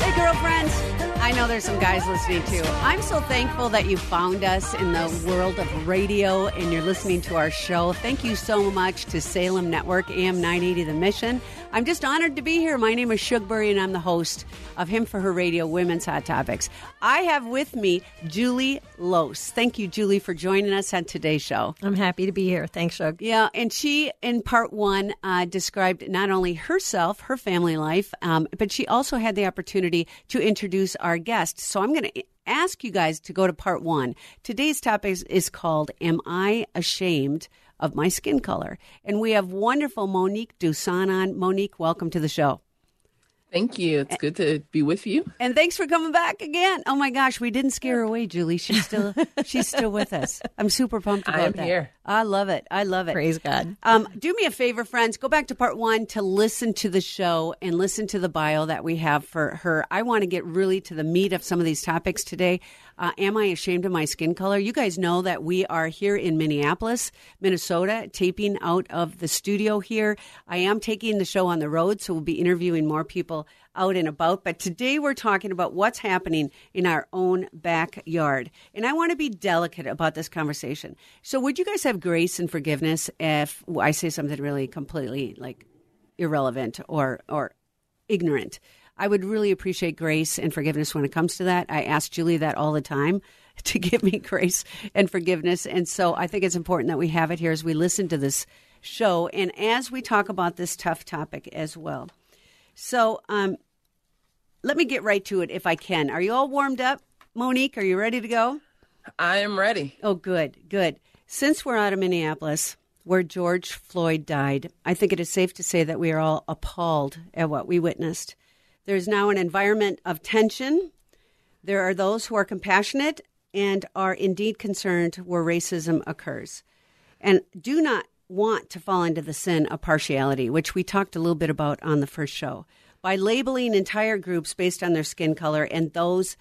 Hey, girlfriends. I know there's some guys listening too. I'm so thankful that you found us in the world of radio and you're listening to our show. Thank you so much to Salem Network, AM 980 The Mission. I'm just honored to be here. My name is Shugbury and I'm the host of Him for Her Radio Women's Hot Topics. I have with me Julie Lose. Thank you, Julie, for joining us on today's show. I'm happy to be here. Thanks, Shug. Yeah, and she, in part one, uh, described not only herself, her family life, um, but she also had the opportunity to introduce our guest. So I'm going to ask you guys to go to part one. Today's topic is, is called Am I Ashamed of My Skin Color? And we have wonderful Monique Duson on. Monique, welcome to the show. Thank you. It's good to be with you. And thanks for coming back again. Oh my gosh, we didn't scare her away, Julie. She's still she's still with us. I'm super pumped about I am that. here. I love it. I love it. Praise God. Um, do me a favor, friends. Go back to part one to listen to the show and listen to the bio that we have for her. I want to get really to the meat of some of these topics today. Uh, am I ashamed of my skin color? You guys know that we are here in Minneapolis, Minnesota, taping out of the studio here. I am taking the show on the road, so we'll be interviewing more people out and about. But today we're talking about what's happening in our own backyard. And I want to be delicate about this conversation. So, would you guys have grace and forgiveness if I say something really completely like irrelevant or, or ignorant? I would really appreciate grace and forgiveness when it comes to that. I ask Julie that all the time to give me grace and forgiveness. And so I think it's important that we have it here as we listen to this show and as we talk about this tough topic as well. So, um, let me get right to it if I can. Are you all warmed up? Monique, are you ready to go? I am ready. Oh, good, good. Since we're out of Minneapolis, where George Floyd died, I think it is safe to say that we are all appalled at what we witnessed. There's now an environment of tension. There are those who are compassionate and are indeed concerned where racism occurs and do not want to fall into the sin of partiality, which we talked a little bit about on the first show. By labeling entire groups based on their skin color and those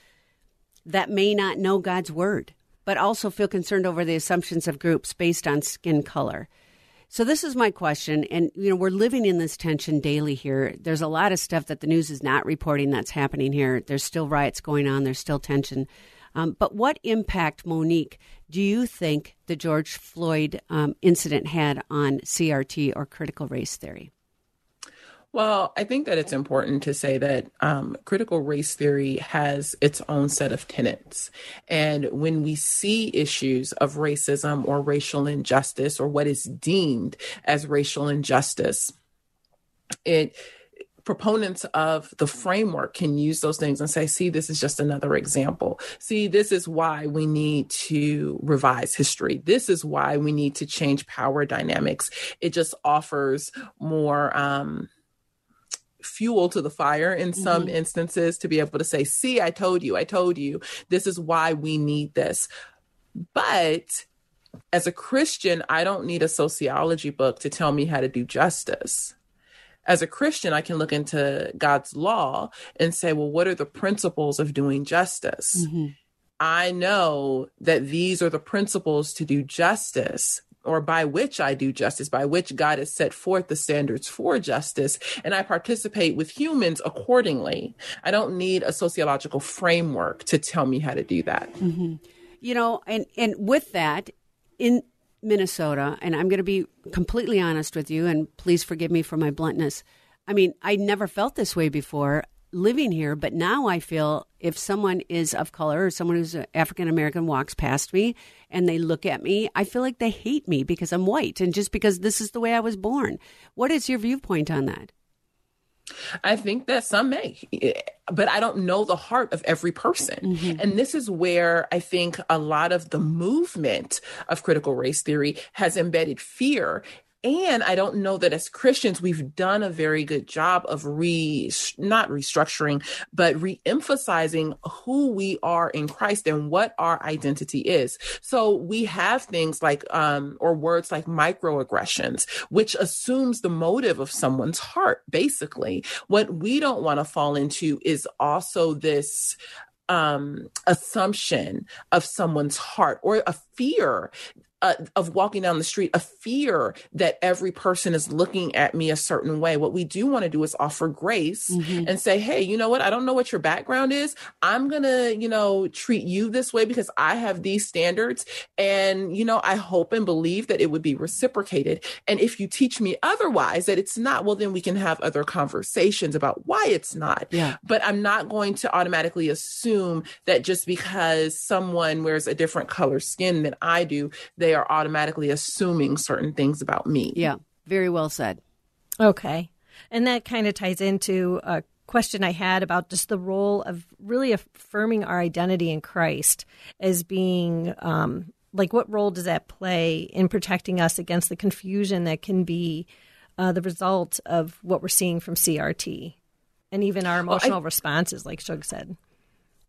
that may not know God's word, but also feel concerned over the assumptions of groups based on skin color. So this is my question, and you know we're living in this tension daily here. There's a lot of stuff that the news is not reporting that's happening here. There's still riots going on. There's still tension. Um, but what impact, Monique, do you think the George Floyd um, incident had on CRT or critical race theory? Well, I think that it's important to say that um, critical race theory has its own set of tenets. And when we see issues of racism or racial injustice or what is deemed as racial injustice, it proponents of the framework can use those things and say, see, this is just another example. See, this is why we need to revise history. This is why we need to change power dynamics. It just offers more, um, fuel to the fire in some mm-hmm. instances to be able to say, see, I told you, I told you, this is why we need this. But as a Christian, I don't need a sociology book to tell me how to do justice. As a Christian, I can look into God's law and say, well, what are the principles of doing justice? Mm-hmm. I know that these are the principles to do justice or by which I do justice, by which God has set forth the standards for justice, and I participate with humans accordingly. I don't need a sociological framework to tell me how to do that. Mm-hmm. You know, and and with that, in Minnesota, and I'm going to be completely honest with you, and please forgive me for my bluntness. I mean, I never felt this way before living here, but now I feel if someone is of color or someone who's African American walks past me and they look at me, I feel like they hate me because I'm white and just because this is the way I was born. What is your viewpoint on that? I think that some may, but I don't know the heart of every person. Mm-hmm. And this is where I think a lot of the movement of critical race theory has embedded fear And I don't know that as Christians, we've done a very good job of re, not restructuring, but re-emphasizing who we are in Christ and what our identity is. So we have things like, um, or words like microaggressions, which assumes the motive of someone's heart, basically. What we don't want to fall into is also this um, assumption of someone's heart or a fear uh, of walking down the street, a fear that every person is looking at me a certain way. What we do want to do is offer grace mm-hmm. and say, hey, you know what? I don't know what your background is. I'm going to, you know, treat you this way because I have these standards. And, you know, I hope and believe that it would be reciprocated. And if you teach me otherwise, that it's not, well, then we can have other conversations about why it's not. Yeah. But I'm not going to automatically assume that just because someone wears a different color skin than I do, they they are automatically assuming certain things about me. Yeah, very well said. Okay. And that kind of ties into a question I had about just the role of really affirming our identity in Christ as being um, like what role does that play in protecting us against the confusion that can be uh, the result of what we're seeing from CRT and even our emotional well, I, responses, like Shug said.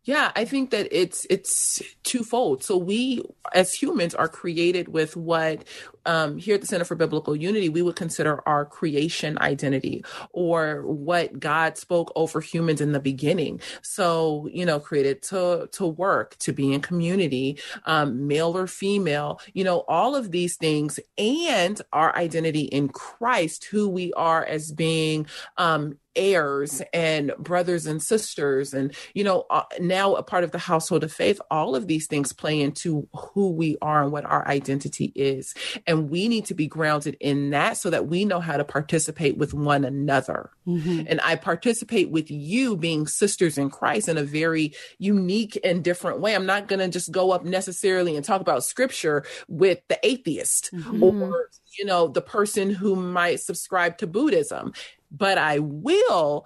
Yeah, I think that it's it's twofold. So we as humans are created with what um, here at the Center for Biblical Unity we would consider our creation identity or what God spoke over humans in the beginning. So you know, created to to work, to be in community, um, male or female. You know, all of these things and our identity in Christ, who we are as being um, heirs and brothers and sisters and you know uh, now a part of the household of faith all of these things play into who we are and what our identity is and we need to be grounded in that so that we know how to participate with one another mm-hmm. and i participate with you being sisters in christ in a very unique and different way i'm not going to just go up necessarily and talk about scripture with the atheist mm-hmm. or you know the person who might subscribe to buddhism but I will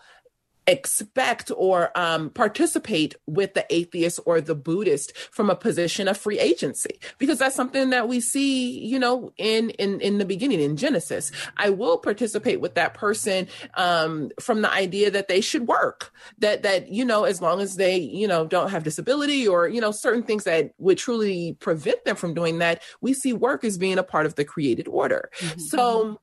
expect or um, participate with the atheist or the Buddhist from a position of free agency because that's something that we see, you know, in in in the beginning in Genesis. I will participate with that person um, from the idea that they should work, that that you know, as long as they you know don't have disability or you know certain things that would truly prevent them from doing that. We see work as being a part of the created order. Mm-hmm. So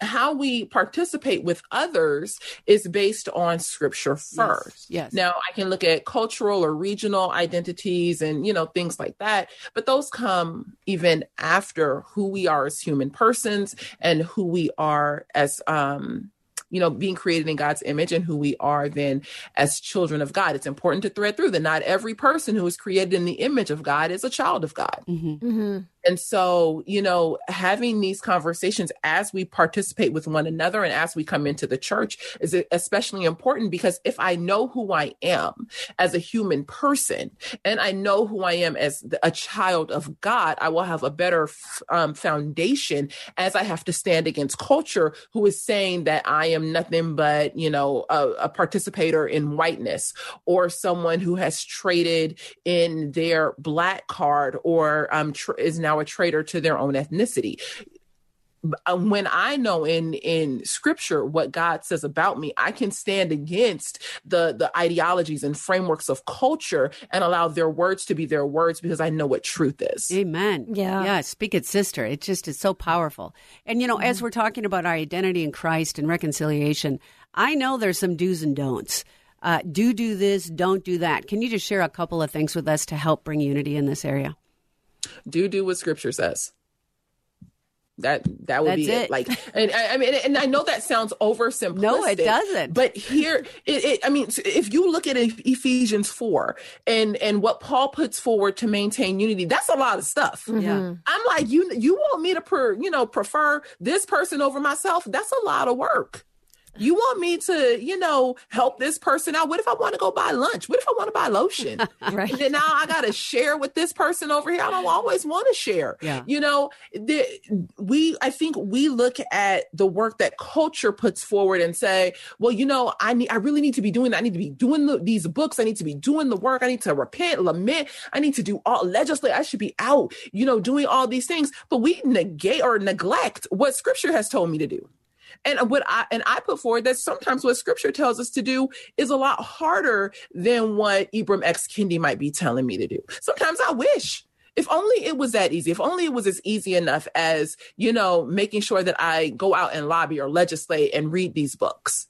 how we participate with others is based on scripture first. Yes, yes. Now I can look at cultural or regional identities and you know things like that, but those come even after who we are as human persons and who we are as um you know, being created in God's image and who we are then as children of God. It's important to thread through that not every person who is created in the image of God is a child of God. Mm-hmm. Mm-hmm. And so, you know, having these conversations as we participate with one another and as we come into the church is especially important because if I know who I am as a human person and I know who I am as a child of God, I will have a better um, foundation as I have to stand against culture who is saying that I am nothing but, you know, a, a participator in whiteness or someone who has traded in their black card or um, tr- is now a traitor to their own ethnicity uh, when I know in in scripture what God says about me, I can stand against the the ideologies and frameworks of culture and allow their words to be their words because I know what truth is. Amen. Yeah. Yeah. Speak it, sister. It just is so powerful. And you know, mm-hmm. as we're talking about our identity in Christ and reconciliation, I know there's some do's and don'ts. Uh, do do this, don't do that. Can you just share a couple of things with us to help bring unity in this area? Do do what scripture says that that would That's be it. it. Like, and I, I, mean, and I know that sounds oversimplistic. No, it doesn't. But here, it, it, I mean, if you look at Ephesians four and and what Paul puts forward to maintain unity, that's a lot of stuff. Mm-hmm. Yeah, I'm like, you you want me to, per, you know, prefer this person over myself? That's a lot of work. You want me to, you know, help this person out? What if I want to go buy lunch? What if I want to buy lotion? Right. And then now I got to share with this person over here. I don't always want to share. Yeah. You know, the, we, I think we look at the work that culture puts forward and say, well, you know, I need, I really need to be doing that. I need to be doing the, these books. I need to be doing the work. I need to repent, lament. I need to do all legislate. I should be out, you know, doing all these things. But we negate or neglect what scripture has told me to do. And what I and I put forward that sometimes what scripture tells us to do is a lot harder than what Ibram X. Kendi might be telling me to do. Sometimes I wish. If only it was that easy. If only it was as easy enough as you know making sure that i go out and lobby or legislate and read these books.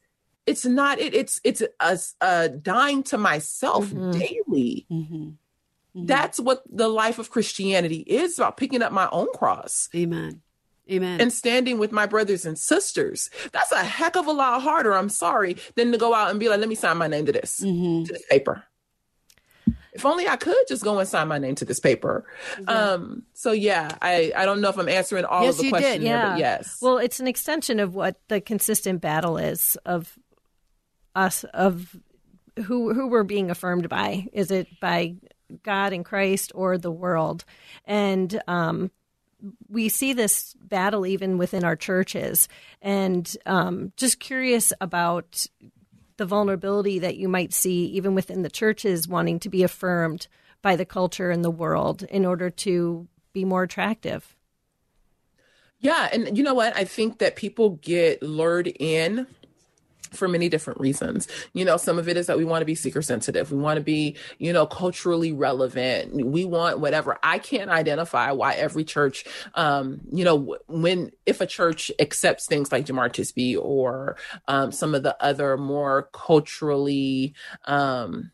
It's not it, it's it's a, a dying to myself mm-hmm. daily. Mm-hmm. Mm-hmm. That's what the life of christianity is about picking up my own cross. Amen. Amen. and standing with my brothers and sisters. That's a heck of a lot harder, I'm sorry, than to go out and be like, let me sign my name to this, to this paper. If only I could just go and sign my name to this paper. Um, so yeah, I, I don't know if I'm answering all Yes, of the you question did. Yeah. but yes. Well, it's an extension of what the consistent battle is of us of who who we're being affirmed by. Is it by God and Christ or the world? And um, we see this battle even within our churches. And um, just curious about the vulnerability that you might see even within the churches wanting to be affirmed by the culture and the world in order to be more attractive. Yeah, and you know what? I think that people get lured in for many different reasons. You know, some of it is that we want to be seeker sensitive. We want to be, you know, culturally relevant. We want whatever. I can't identify why every church, um, you know, when if a church accepts things like Jemar Tisby or um, some of the other more culturally um,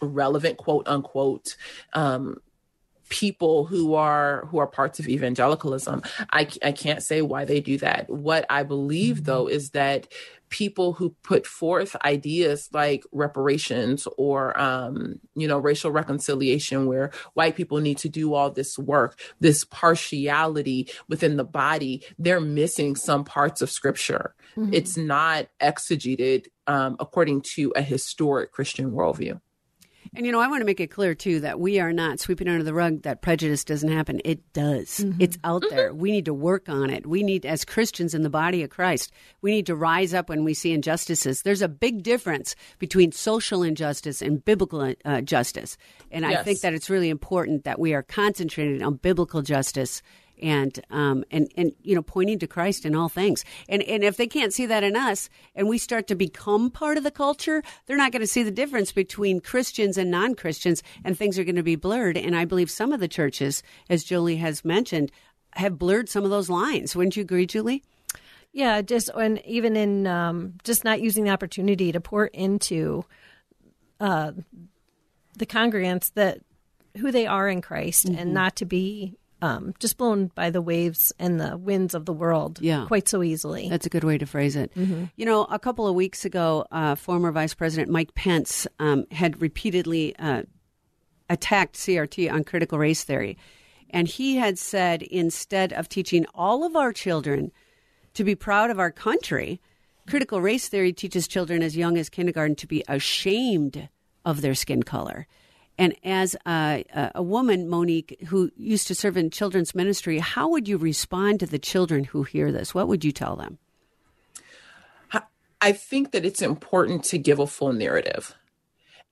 relevant, quote unquote, um, people who are who are parts of evangelicalism I, I can't say why they do that. What i believe though is that people who put forth ideas like reparations or um, you know racial reconciliation where white people need to do all this work this partiality within the body they're missing some parts of scripture. It's not exegeted um, according to a historic christian worldview And you know, I want to make it clear too that we are not sweeping under the rug that prejudice doesn't happen. It does. It's out there. We need to work on it. We need, as Christians in the body of Christ, we need to rise up when we see injustices. There's a big difference between social injustice and biblical uh, justice. And I think that it's really important that we are concentrated on biblical justice and um, and and you know pointing to Christ in all things. And and if they can't see that in us, and we start to become part of the culture, they're not going to see the difference between Christians and non Christians, and things are going to be blurred. And I believe some of the churches, as Julie has mentioned, have blurred some of those lines. Wouldn't you agree, Julie? Yeah, just and even in um, just not using the opportunity to pour into uh, the congregants that who they are in Christ, Mm-hmm. and not to be um, just blown by the waves and the winds of the world Yeah. quite so easily. That's a good way to phrase it. You know, a couple of weeks ago, uh, former Vice President Mike Pence um, had repeatedly uh, attacked CRT on critical race theory. And he had said instead of teaching all of our children to be proud of our country, critical race theory teaches children as young as kindergarten to be ashamed of their skin color. And as a, a- a woman, Monique, who used to serve in children's ministry, how would you respond to the children who hear this? What would you tell them? I think that it's important to give a full narrative.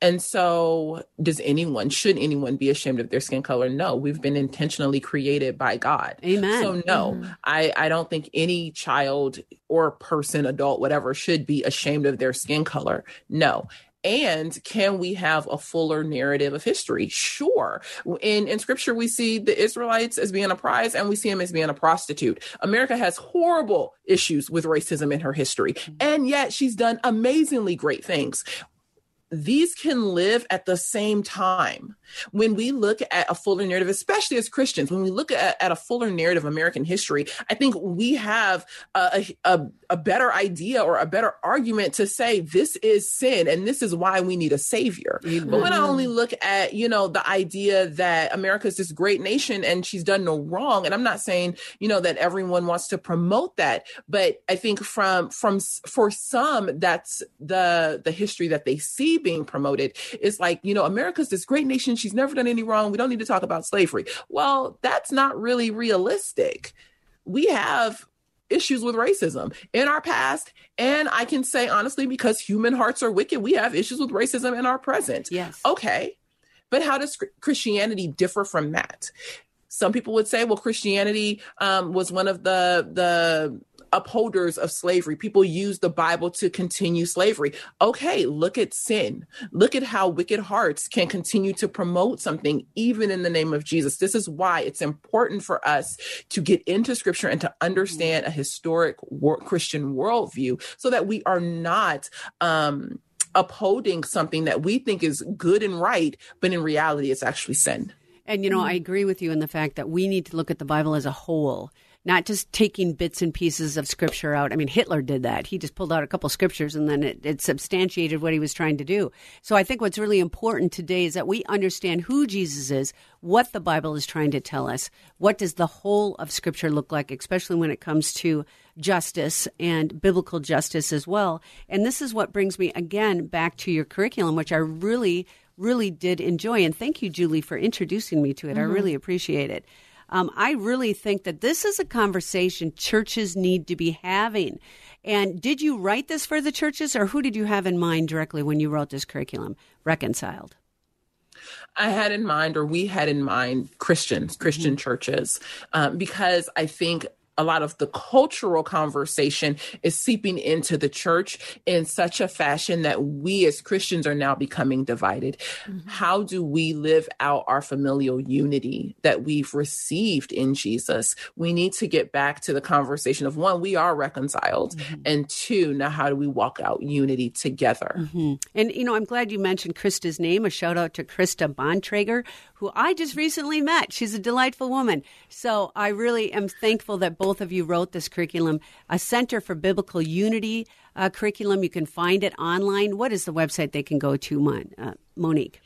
And so, does anyone, should anyone be ashamed of their skin color? No, we've been intentionally created by God. Amen. So, no, mm-hmm. I, I don't think any child or person, adult, whatever, should be ashamed of their skin color. No. And can we have a fuller narrative of history? Sure. In in scripture, we see the Israelites as being a prize and we see them as being a prostitute. America has horrible issues with racism in her history. Mm-hmm. And yet she's done amazingly great things these can live at the same time. When we look at a fuller narrative, especially as Christians, when we look at, at a fuller narrative of American history, I think we have a, a, a, better idea or a better argument to say this is sin and this is why we need a savior. Mm-hmm. But when I only look at, you know, the idea that America is this great nation and she's done no wrong, and I'm not saying, you know, that everyone wants to promote that, but I think from from for some, that's the the history that they see being promoted. It's like, you know, America's this great nation. She's never done any wrong. We don't need to talk about slavery. Well, that's not really realistic. We have issues with racism in our past. And I can say honestly, because human hearts are wicked, we have issues with racism in our present. Yes. Okay. But how does Christianity differ from that? Some people would say, well, Christianity um, was one of the the upholders of slavery. People use the Bible to continue slavery. Okay, look at sin. Look at how wicked hearts can continue to promote something even in the name of Jesus. This is why it's important for us to get into scripture and to understand a historic Christian worldview so that we are not um, upholding something that we think is good and right, but in reality, it's actually sin. And, you know, I mm-hmm. agree with you in the fact that we need to look at the Bible as a whole not just taking bits and pieces of scripture out. I mean, Hitler did that. He just pulled out a couple scriptures and then it, it, substantiated what he was trying to do. So I think what's really important today is that we understand who Jesus is, what the Bible is trying to tell us, what does the whole of scripture look like, especially when it comes to justice and biblical justice as well. And this is what brings me again back to your curriculum, which I really really did enjoy. And thank you, Julie, for introducing me to it. Mm-hmm. I really appreciate it. Um, I really think that this is a conversation churches need to be having. And did you write this for the churches, or who did you have in mind directly when you wrote this curriculum, Reconciled? I had in mind, or we had in mind, Christians, Christian mm-hmm. churches, um, because I think a lot of the cultural conversation is seeping into the church in such a fashion that we as Christians are now becoming divided. Mm-hmm. How do we live out our familial unity that we've received in Jesus? We need to get back to the conversation of one, we are reconciled, mm-hmm. and two, now how do we walk out unity together? Mm-hmm. And, you know, I'm glad you mentioned Krista's name. A shout out to Krista Bontrager, who I just recently met. She's a delightful woman. So I really am thankful that both of you wrote this curriculum, a Center for Biblical Unity uh, curriculum. You can find it online. What is the website they can go to, Mon- uh, Monique?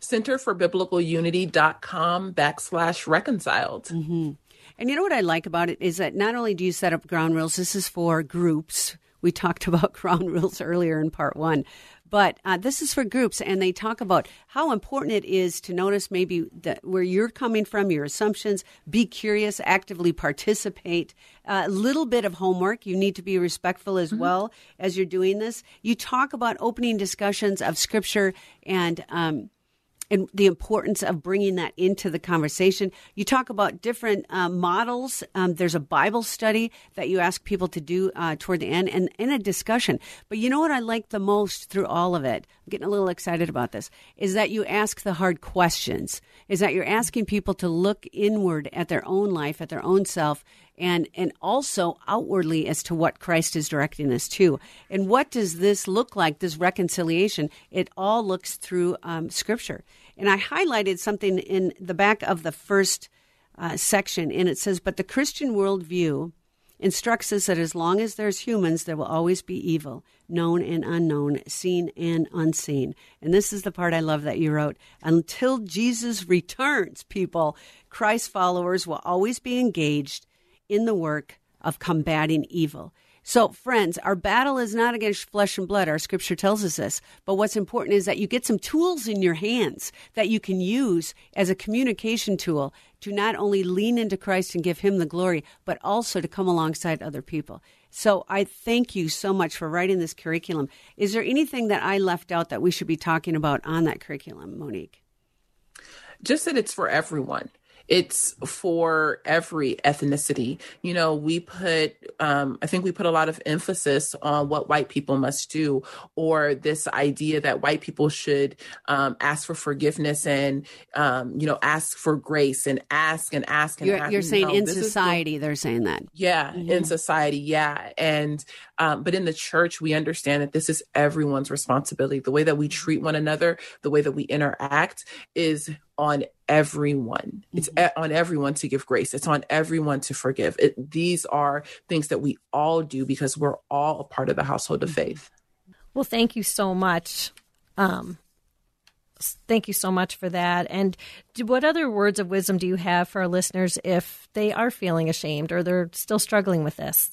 Center for Biblical Unity.com backslash reconciled. Mm-hmm. And you know what I like about it is that not only do you set up ground rules, this is for groups. We talked about ground rules earlier in part one, but uh, this is for groups, and they talk about how important it is to notice maybe that where you're coming from, your assumptions, be curious, actively participate. A uh, little bit of homework. You need to be respectful as mm-hmm. well as you're doing this. You talk about opening discussions of scripture and um, and the importance of bringing that into the conversation. You talk about different uh, models. Um, there's a Bible study that you ask people to do uh, toward the end and in a discussion. But you know what I like the most through all of it? I'm getting a little excited about this is that you ask the hard questions, is that you're asking people to look inward at their own life, at their own self, and and also outwardly as to what Christ is directing us to. And what does this look like? This reconciliation? It all looks through um, Scripture. And I highlighted something in the back of the first uh, section, and it says, "But the Christian worldview." instructs us that as long as there's humans, there will always be evil, known and unknown, seen and unseen. And this is the part I love that you wrote. Until Jesus returns, people, Christ followers will always be engaged in the work of combating evil. So, friends, our battle is not against flesh and blood. Our scripture tells us this. But what's important is that you get some tools in your hands that you can use as a communication tool to not only lean into Christ and give him the glory, but also to come alongside other people. So, I thank you so much for writing this curriculum. Is there anything that I left out that we should be talking about on that curriculum, Monique? Just that it's for everyone it's for every ethnicity. You know, we put, um, I think we put a lot of emphasis on what white people must do, or this idea that white people should um, ask for forgiveness and, um, you know, ask for grace and ask and ask and You're, ask. you're saying No, in is the- society they're saying that. yeah, Mm-hmm. in society, yeah. And um, but in the church, we understand that this is everyone's responsibility. The way that we treat one another, the way that we interact is on everyone. It's Mm-hmm. on everyone to give grace. It's on everyone to forgive. It, these are things that we all do because we're all a part of the household of Mm-hmm. faith. Well, thank you so much. Um, thank you so much for that. And do, what other words of wisdom do you have for our listeners if they are feeling ashamed or they're still struggling with this?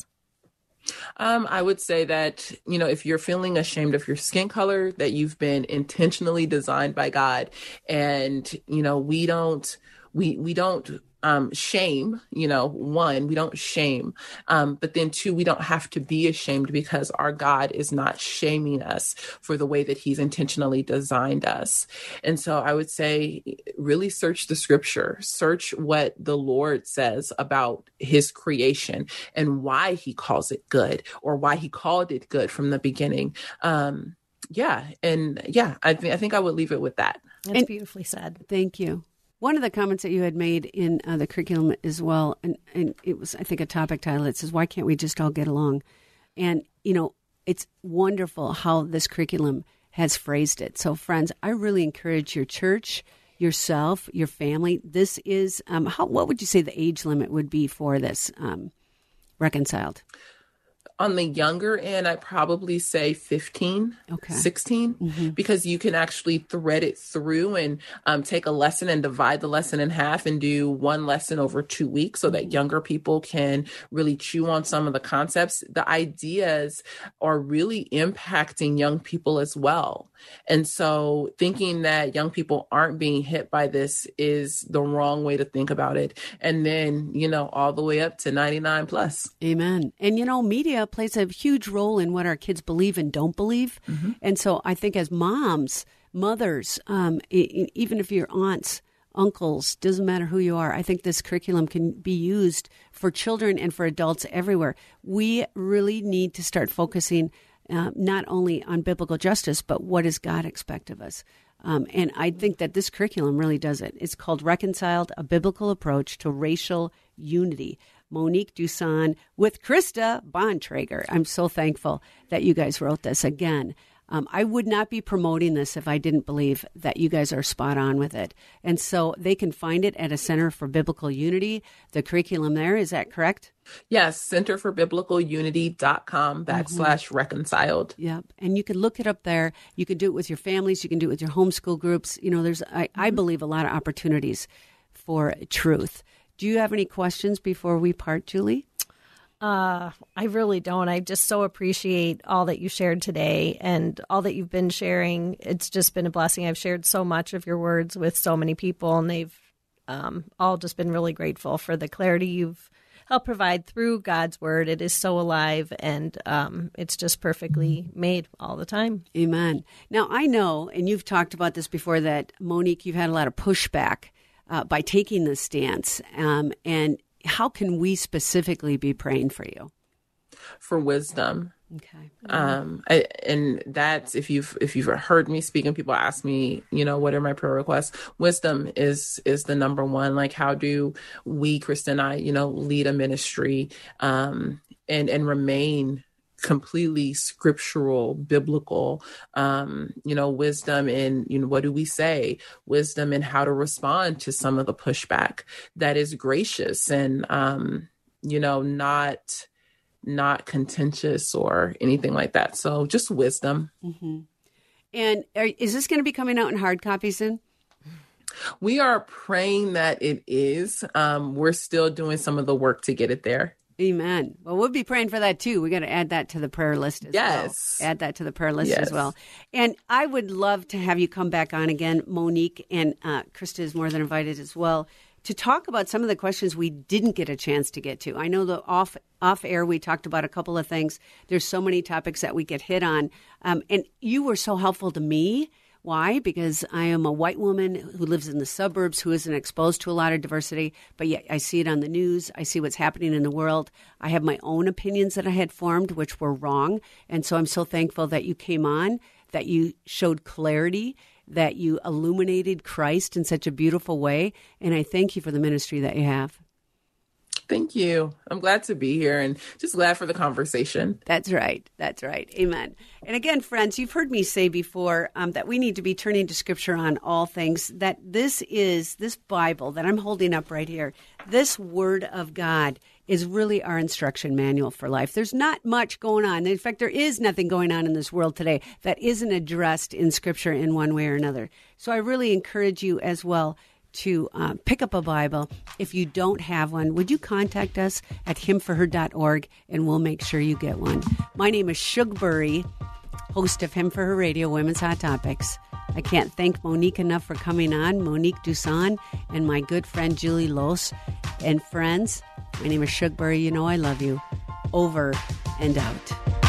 Um, I would say that, you know, if you're feeling ashamed of your skin color, that you've been intentionally designed by God. And, you know, we don't, we, we don't, um, shame, you know, one, we don't shame. Um, but then two, we don't have to be ashamed because our God is not shaming us for the way that he's intentionally designed us. And so I would say, really search the scripture, search what the Lord says about his creation and why he calls it good or why he called it good from the beginning. Um, yeah. And yeah, I, th- I think I would leave it with that. That's And- beautifully said. Thank you. One of the comments that you had made in uh, the curriculum as well, and, and it was, I think, a topic title. It says, "Why can't we just all get along?" And you know, it's wonderful how this curriculum has phrased it. So, friends, I really encourage your church, yourself, your family. This is um, how. What would you say the age limit would be for this um, reconciled? On the younger end, I probably say 15, Okay. 16, because you can actually thread it through and um, take a lesson and divide the lesson in half and do one lesson over two weeks so that younger people can really chew on some of the concepts. The ideas are really impacting young people as well. And so thinking that young people aren't being hit by this is the wrong way to think about it. And then, you know, all the way up to 99 plus. Amen. And you know, media plays a huge role in what our kids believe and don't believe. And so I think as moms, mothers, um, e- even if you're aunts, uncles, doesn't matter who you are, I think this curriculum can be used for children and for adults everywhere. We really need to start focusing uh, not only on biblical justice, but what does God expect of us? Um, and I think that this curriculum really does it. It's called Reconciled, a biblical approach to racial unity. Monique Duson with Krista Bontrager. I'm so thankful that you guys wrote this again. Um, I would not be promoting this if I didn't believe that you guys are spot on with it. And so they can find it at a Center for Biblical Unity. The curriculum there, is that correct? Yes, Center for Biblical Unity.com backslash reconciled. Yep. And you can look it up there. You can do it with your families. You can do it with your homeschool groups. You know, there's, I, I believe, a lot of opportunities for truth. Do you have any questions before we part, Julie? Uh, I really don't. I just so appreciate all that you shared today and all that you've been sharing. It's just been a blessing. I've shared so much of your words with so many people, and they've um, all just been really grateful for the clarity you've helped provide through God's word. It is so alive, and um, it's just perfectly made all the time. Amen. Now, I know, and you've talked about this before, that Monique, you've had a lot of pushback uh, by taking this stance. Um, and how can we specifically be praying for you? for wisdom. Okay. Um, I, and that's if you've if you've heard me speak and people ask me, you know, what are my prayer requests? Wisdom is is the number one. Like, how do we, Kristen and I, you know, lead a ministry um, and and remain completely scriptural biblical um you know wisdom in you know what do we say? Wisdom in how to respond to some of the pushback that is gracious and um you know not not contentious or anything like that. So just wisdom. And are, is this going to be coming out in hard copy soon? we are praying that it is. Um we're still doing some of the work to get it there Amen. Well, we'll be praying for that too. We got to add that to the prayer list as Yes. well. Add that to the prayer list as Yes. well. And I would love to have you come back on again, Monique, and uh, Krista is more than invited as well, to talk about some of the questions we didn't get a chance to get to. I know the off off air we talked about a couple of things. There's so many topics that we get hit on, um, and you were so helpful to me Why? Because I am a white woman who lives in the suburbs, who isn't exposed to a lot of diversity, but yet I see it on the news. I see what's happening in the world. I have my own opinions that I had formed, which were wrong. And so I'm so thankful that you came on, that you showed clarity, that you illuminated Christ in such a beautiful way. And I thank you for the ministry that you have. Thank you. I'm glad to be here and just glad for the conversation. That's right. That's right. Amen. And again, friends, you've heard me say before um, that we need to be turning to Scripture on all things. That this is this Bible that I'm holding up right here. This Word of God is really our instruction manual for life. There's not much going on. In fact, there is nothing going on in this world today that isn't addressed in Scripture in one way or another. So I really encourage you as well to uh, pick up a Bible. If you don't have one, would you contact us at himforher.org and we'll make sure you get one. My name is Shugbury, host of Him for Her Radio Women's Hot Topics. I can't thank Monique enough for coming on, Monique Duson, and my good friend Julie Los. And friends, my name is Shugbury. You know I love you. Over and out.